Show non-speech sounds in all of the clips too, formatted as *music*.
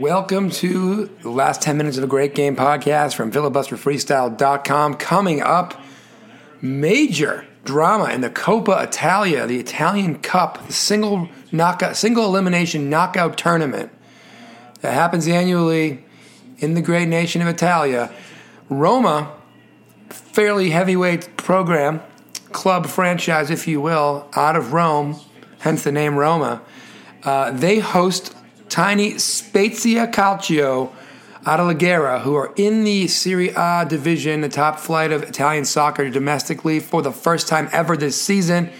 Welcome to the last 10 minutes of a great game podcast from filibusterfreestyle.com. Coming up, major drama in the Coppa Italia, the Italian Cup, the single knockout, single elimination knockout tournament that happens annually in the great nation of Italia. Roma, fairly heavyweight program, club franchise, if you will, out of Rome, hence the name Roma. Uh, they host tiny Spezia Calcio out of who are in the Serie A division, the top flight of Italian soccer domestically for the first time ever this season.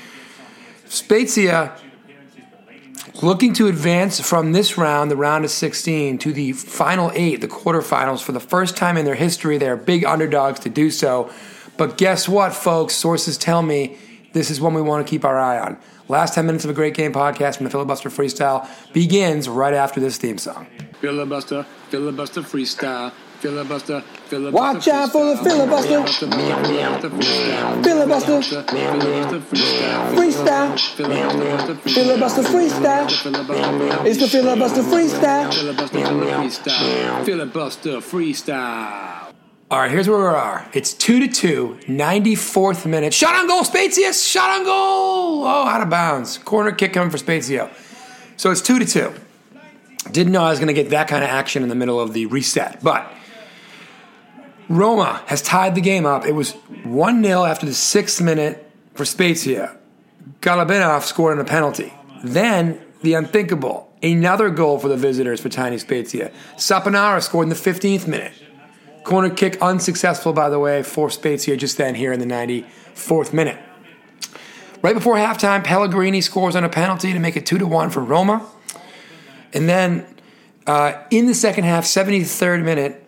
Spezia looking to advance from this round, the round of 16, to the final eight, the quarterfinals. For the first time in their history, they are big underdogs to do so. But guess what, folks? Sources tell me this is one we want to keep our eye on. Last 10 minutes of a great game podcast from the Filibuster Freestyle begins right after this theme song. Filibuster, filibuster freestyle. Filibuster, filibuster. Watch out for the filibuster. Filibuster. Freestyle. Filibuster freestyle. It's the filibuster freestyle. Filibuster freestyle. All right, here's where we are. It's 2 to 2, 94th minute. Shot on goal, Spezia! Shot on goal! Oh, out of bounds. Corner kick coming for Spezia. So it's 2 to 2. Didn't know I was going to get that kind of action in the middle of the reset. But Roma has tied the game up. It was 1 0 after the sixth minute for Spezia. Galabinov scored on a penalty. Then the unthinkable, another goal for the visitors for Tiny Spezia. Saponara scored in the 15th minute. Corner kick unsuccessful, by the way, for Spezia just then here in the 94th minute. Right before halftime, Pellegrini scores on a penalty to make it 2 to 1 for Roma. And then uh, in the second half, 73rd minute,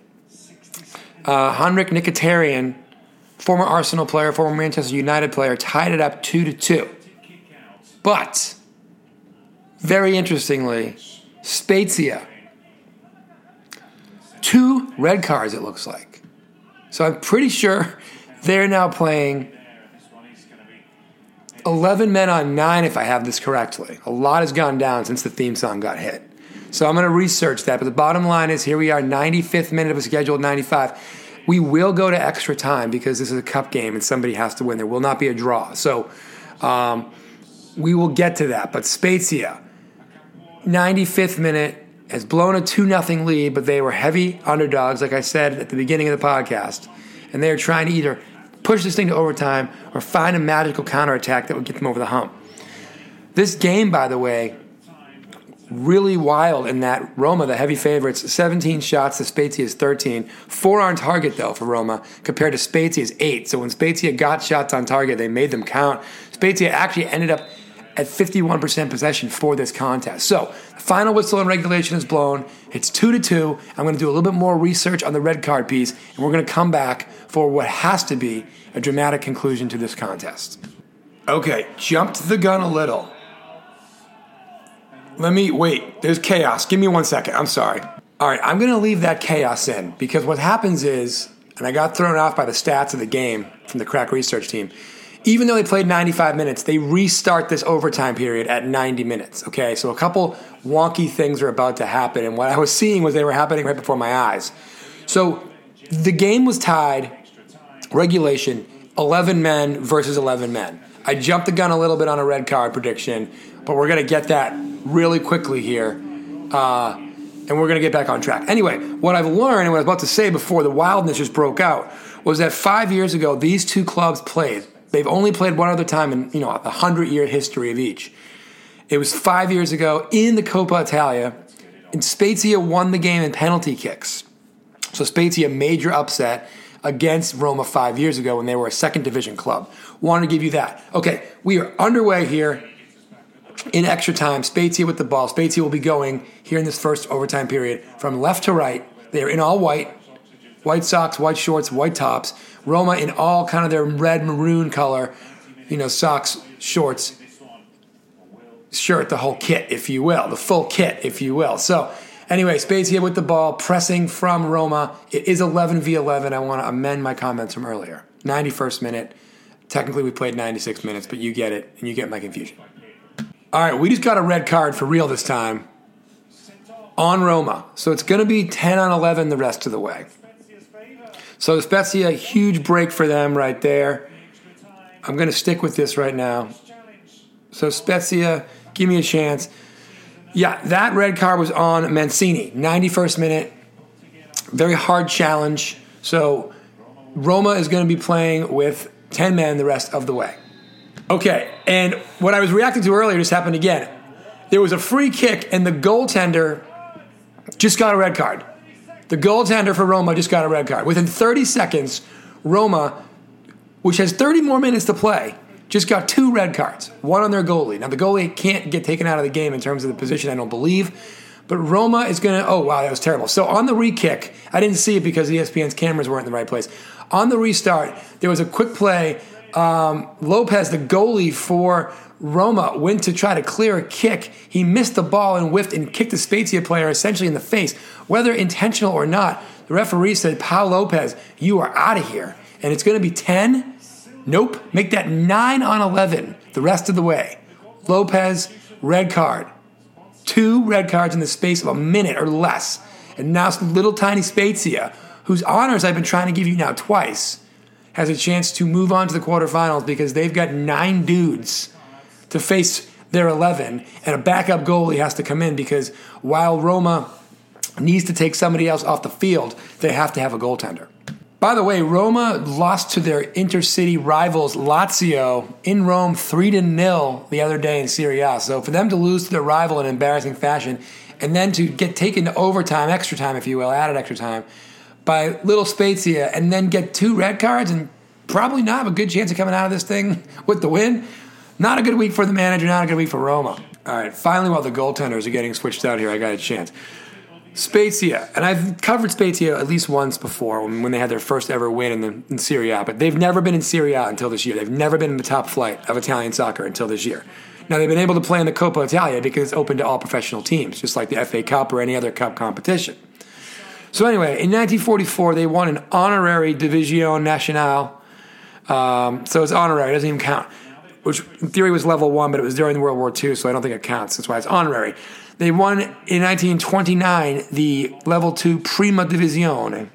uh, Henrik Mkhitaryan, former Arsenal player, former Manchester United player, tied it up 2 to 2. But, very interestingly, Spezia two red cards, it looks like. So I'm pretty sure they're now playing 11 men on 9, if I have this correctly. A lot has gone down since the theme song got hit. So I'm going to research that. But the bottom line is here we are, 95th minute of a scheduled 95. We will go to extra time because this is a cup game and somebody has to win. There will not be a draw. So um, we will get to that. But Spezia, 95th minute, has blown a 2 0 lead, but they were heavy underdogs, like I said at the beginning of the podcast. And they are trying to either push this thing to overtime or find a magical counterattack that would get them over the hump. This game, by the way, really wild in that Roma, the heavy favorites, 17 shots to Spezia's 13. Four on target, though, for Roma, compared to Spezia's eight. So when Spezia got shots on target, they made them count. Spezia actually ended up at 51% possession for this contest. So, the final whistle and regulation is blown. It's 2 to 2. I'm going to do a little bit more research on the red card piece, and we're going to come back for what has to be a dramatic conclusion to this contest. Okay, jumped the gun a little. Let me wait. There's chaos. Give me one second. I'm sorry. All right, I'm going to leave that chaos in because what happens is, and I got thrown off by the stats of the game from the crack research team even though they played 95 minutes, they restart this overtime period at 90 minutes. Okay, so a couple wonky things are about to happen, and what I was seeing was they were happening right before my eyes. So the game was tied, regulation, 11 men versus 11 men. I jumped the gun a little bit on a red card prediction, but we're going to get that really quickly here. Uh, and we're going to get back on track. Anyway, what I've learned and what I was about to say before the wildness just broke out was that five years ago, these two clubs played They've only played one other time in you know the hundred year history of each. It was five years ago in the Coppa Italia, and Spezia won the game in penalty kicks. So Spezia major upset against Roma five years ago when they were a second division club. Wanted to give you that. Okay, we are underway here in extra time. Spezia with the ball. Spezia will be going here in this first overtime period from left to right. They are in all white, white socks, white shorts, white tops. Roma in all kind of their red maroon color, you know, socks, shorts, shirt, the whole kit, if you will, the full kit, if you will. So, anyway, Spezia with the ball, pressing from Roma. It is 11 v 11. I want to amend my comments from earlier. 91st minute. Technically, we played 96 minutes, but you get it, and you get my confusion. All right, we just got a red card for real this time. on Roma. So it's going to be 10 on 11 the rest of the way. So Spezia, huge break for them right there. I'm going to stick with this right now. So Spezia, give me a chance. Yeah, that red card was on Mancini, 91st minute. Very hard challenge. So Roma is going to be playing with 10 men the rest of the way. Okay, and what I was reacting to earlier just happened again. There was a free kick, and the goaltender just got a red card. The goaltender for Roma just got a red card. Within 30 seconds, Roma, which has 30 more minutes to play, just got two red cards, one on their goalie. Now, the goalie can't get taken out of the game in terms of the position, I don't believe. But Roma is going to, oh, wow, that was terrible. So on the re kick, I didn't see it because ESPN's cameras weren't in the right place. On the restart, there was a quick play. Um, Lopez, the goalie for Roma, went to try to clear a kick. He missed the ball and whiffed and kicked the Spezia player essentially in the face. Whether intentional or not, the referee said, Pau Lopez, you are out of here. And it's going to be 10. Nope. Make that 9 on 11 the rest of the way. Lopez, red card. Two red cards in the space of a minute or less. And now little tiny Spezia, whose honors I've been trying to give you now twice, has a chance to move on to the quarterfinals because they've got nine dudes to face their 11, and a backup goalie has to come in because while Roma needs to take somebody else off the field, they have to have a goaltender. By the way, Roma lost to their intercity rivals Lazio in Rome 3 to 0 the other day in Serie A. So for them to lose to their rival in an embarrassing fashion and then to get taken to overtime, extra time, if you will, added extra time, by little Spezia and then get two red cards and probably not have a good chance of coming out of this thing *laughs* with the win. Not a good week for the manager, not a good week for Roma. All right, finally, while the goaltenders are getting switched out here, I got a chance. Spezia, and I've covered Spezia at least once before when, they had their first ever win in, the, in Serie A, but they've never been in Serie A until this year. They've never been in the top flight of Italian soccer until this year. Now, they've been able to play in the Coppa Italia because it's open to all professional teams, just like the FA Cup or any other cup competition. So, anyway, in 1944, they won an honorary Division Nationale. Um, so it's honorary, it doesn't even count, which in theory was level one, but it was during World War II, so I don't think it counts. That's why it's honorary. They won in 1929 the level two Prima Divisione.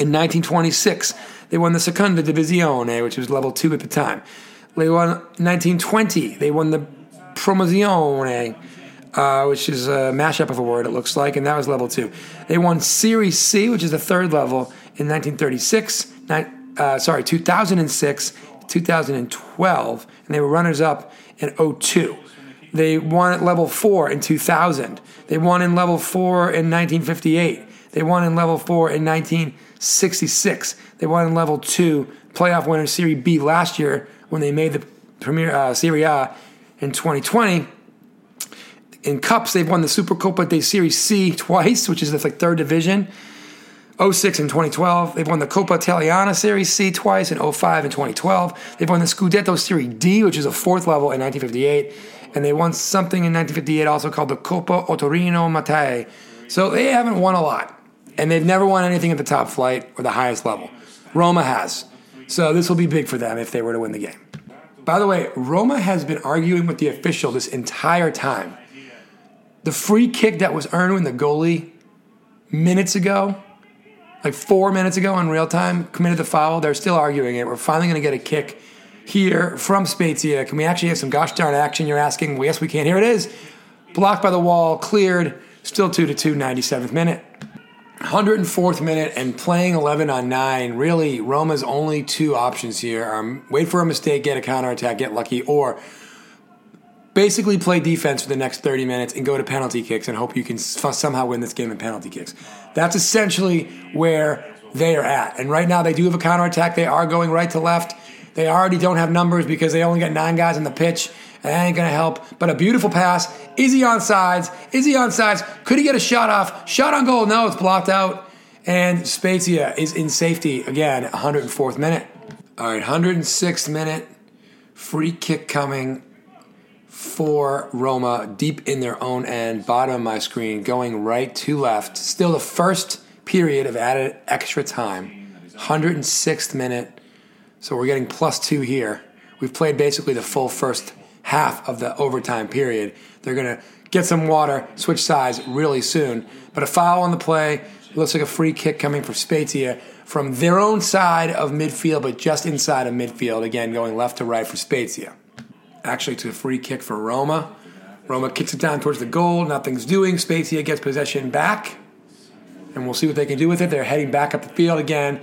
In 1926, they won the Seconda Divisione, which was level two at the time. They won 1920. They won the Promozione, uh, which is a mashup of a word, it looks like, and that was level two. They won Series C, which is the third level, in 1936. uh, sorry, 2006, 2012, and they were runners up in 02. They won at level four in 2000. They won in level four in 1958. They won in level four in 1966. They won in level two playoff winner Serie B last year when they made the Premier uh, Serie A in 2020. In cups, they've won the Supercoppa de Serie C twice, which is the like third division. 06 and 2012. They've won the Coppa Italiana Serie C twice in 05 and 2012. They've won the Scudetto Serie D, which is a fourth level in 1958 and they won something in 1958 also called the Coppa Otorino Mattei. So they haven't won a lot, and they've never won anything at the top flight or the highest level. Roma has. So this will be big for them if they were to win the game. By the way, Roma has been arguing with the official this entire time. The free kick that was earned when the goalie minutes ago, like four minutes ago in real time, committed the foul, they're still arguing it. We're finally going to get a kick here from Spezia. Can we actually have some gosh darn action? You're asking. Well, yes, we can. Here it is. Blocked by the wall, cleared. Still 2 to 2, 97th minute. 104th minute and playing 11 on 9. Really, Roma's only two options here are wait for a mistake, get a counterattack, get lucky, or basically play defense for the next 30 minutes and go to penalty kicks and hope you can somehow win this game in penalty kicks. That's essentially where they are at. And right now, they do have a counterattack. They are going right to left. They already don't have numbers because they only got nine guys on the pitch. And that ain't going to help. But a beautiful pass. Is he on sides? Is he on sides? Could he get a shot off? Shot on goal? No, it's blocked out. And Spezia is in safety again, 104th minute. All right, 106th minute. Free kick coming for Roma deep in their own end, bottom of my screen, going right to left. Still the first period of added extra time. 106th minute. So we're getting plus two here. We've played basically the full first half of the overtime period. They're going to get some water, switch sides really soon. But a foul on the play. Looks like a free kick coming for Spezia from their own side of midfield, but just inside of midfield. Again, going left to right for Spezia. Actually, to a free kick for Roma. Roma kicks it down towards the goal. Nothing's doing. Spezia gets possession back. And we'll see what they can do with it. They're heading back up the field again.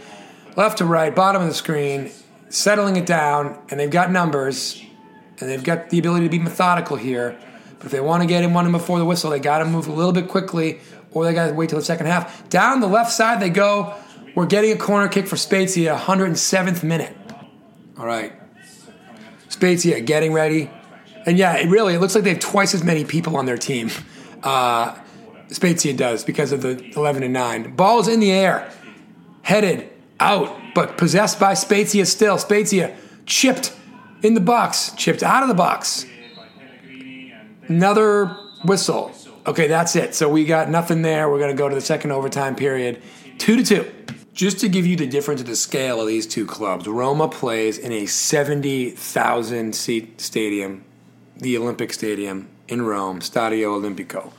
Left to right, bottom of the screen, settling it down. And they've got numbers. And they've got the ability to be methodical here. But if they want to get in one before the whistle, they got to move a little bit quickly or they got to wait till the second half. Down the left side they go. We're getting a corner kick for Spezia, 107th minute. All right. Spezia getting ready. And yeah, it really, it looks like they have twice as many people on their team. Uh, Spezia does because of the 11 and 9. Ball's in the air, headed out, but possessed by Spezia still. Spezia chipped in the box, chipped out of the box. Another whistle. Okay, that's it. So we got nothing there. We're going to go to the second overtime period. Two to two. Just to give you the difference of the scale of these two clubs, Roma plays in a 70,000 seat stadium the Olympic Stadium in Rome, Stadio Olimpico.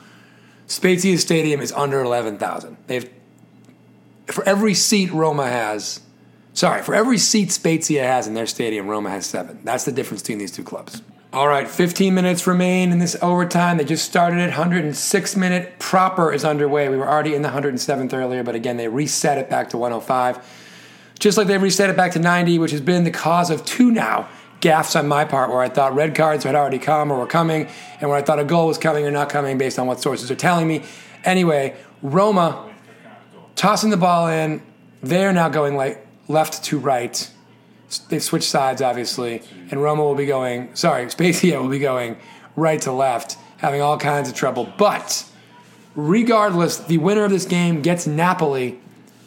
Spezia Stadium is under 11,000. They've for every seat Roma has, sorry, for every seat Spezia has in their stadium, Roma has seven. That's the difference between these two clubs. All right, 15 minutes remain in this overtime. They just started it. 106 minute proper is underway. We were already in the 107th earlier, but again, they reset it back to 105. Just like they reset it back to 90, which has been the cause of two now gaffes on my part where I thought red cards had already come or were coming, and where I thought a goal was coming or not coming based on what sources are telling me. Anyway, Roma tossing the ball in. They're now going like left to right. They've switched sides, obviously, and Roma will be going. Sorry, *laughs* Spezia will be going right to left, having all kinds of trouble. But regardless, the winner of this game gets Napoli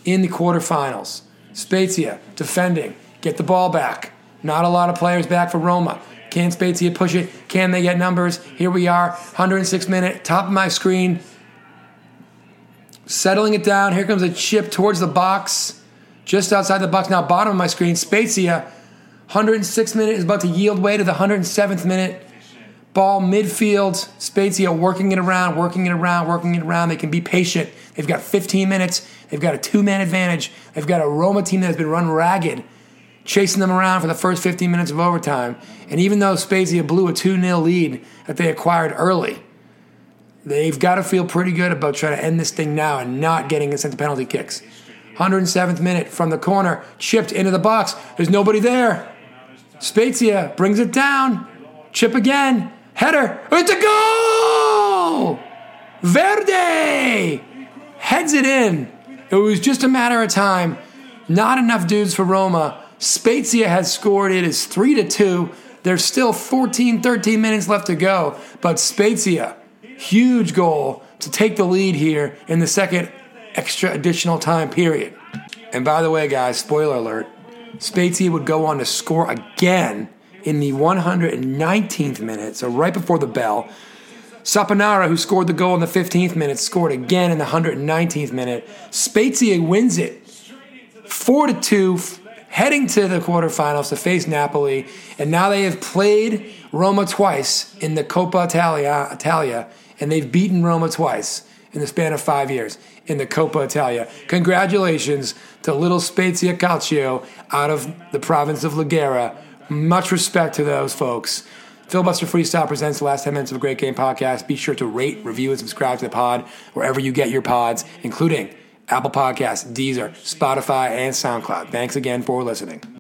in the quarterfinals. Spezia defending, get the ball back. Not a lot of players back for Roma. Can Spezia push it? Can they get numbers? Here we are, 106 minute, top of my screen. Settling it down. Here comes a chip towards the box, just outside the box. Now, bottom of my screen, Spezia, 106 minute is about to yield way to the 107th minute. Ball midfield. Spezia working it around, working it around, working it around. They can be patient. They've got 15 minutes. They've got a two man advantage. They've got a Roma team that has been run ragged chasing them around for the first 15 minutes of overtime. And even though Spezia blew a 2 0 lead that they acquired early, they've got to feel pretty good about trying to end this thing now and not getting sent to penalty kicks. 107th minute from the corner, chipped into the box. There's nobody there. Spezia brings it down. Chip again. Header. It's a goal! Verde heads it in. It was just a matter of time. Not enough dudes for Roma Spezia has scored. It is 3 to 2. There's still 14, 13 minutes left to go. But Spezia, huge goal to take the lead here in the second extra additional time period. And by the way, guys, spoiler alert Spezia would go on to score again in the 119th minute, so right before the bell. Saponara, who scored the goal in the 15th minute, scored again in the 119th minute. Spezia wins it 4 to 2 heading to the quarterfinals to face Napoli, and now they have played Roma twice in the Coppa Italia, Italia and they've beaten Roma twice in the span of five years in the Coppa Italia. Congratulations to little Spezia Calcio out of the province of Liguria. Much respect to those folks. Filibuster Freestyle presents the last 10 minutes of a great game podcast. Be sure to rate, review, and subscribe to the pod wherever you get your pods, including Apple Podcasts, Deezer, Spotify, and SoundCloud. Thanks again for listening.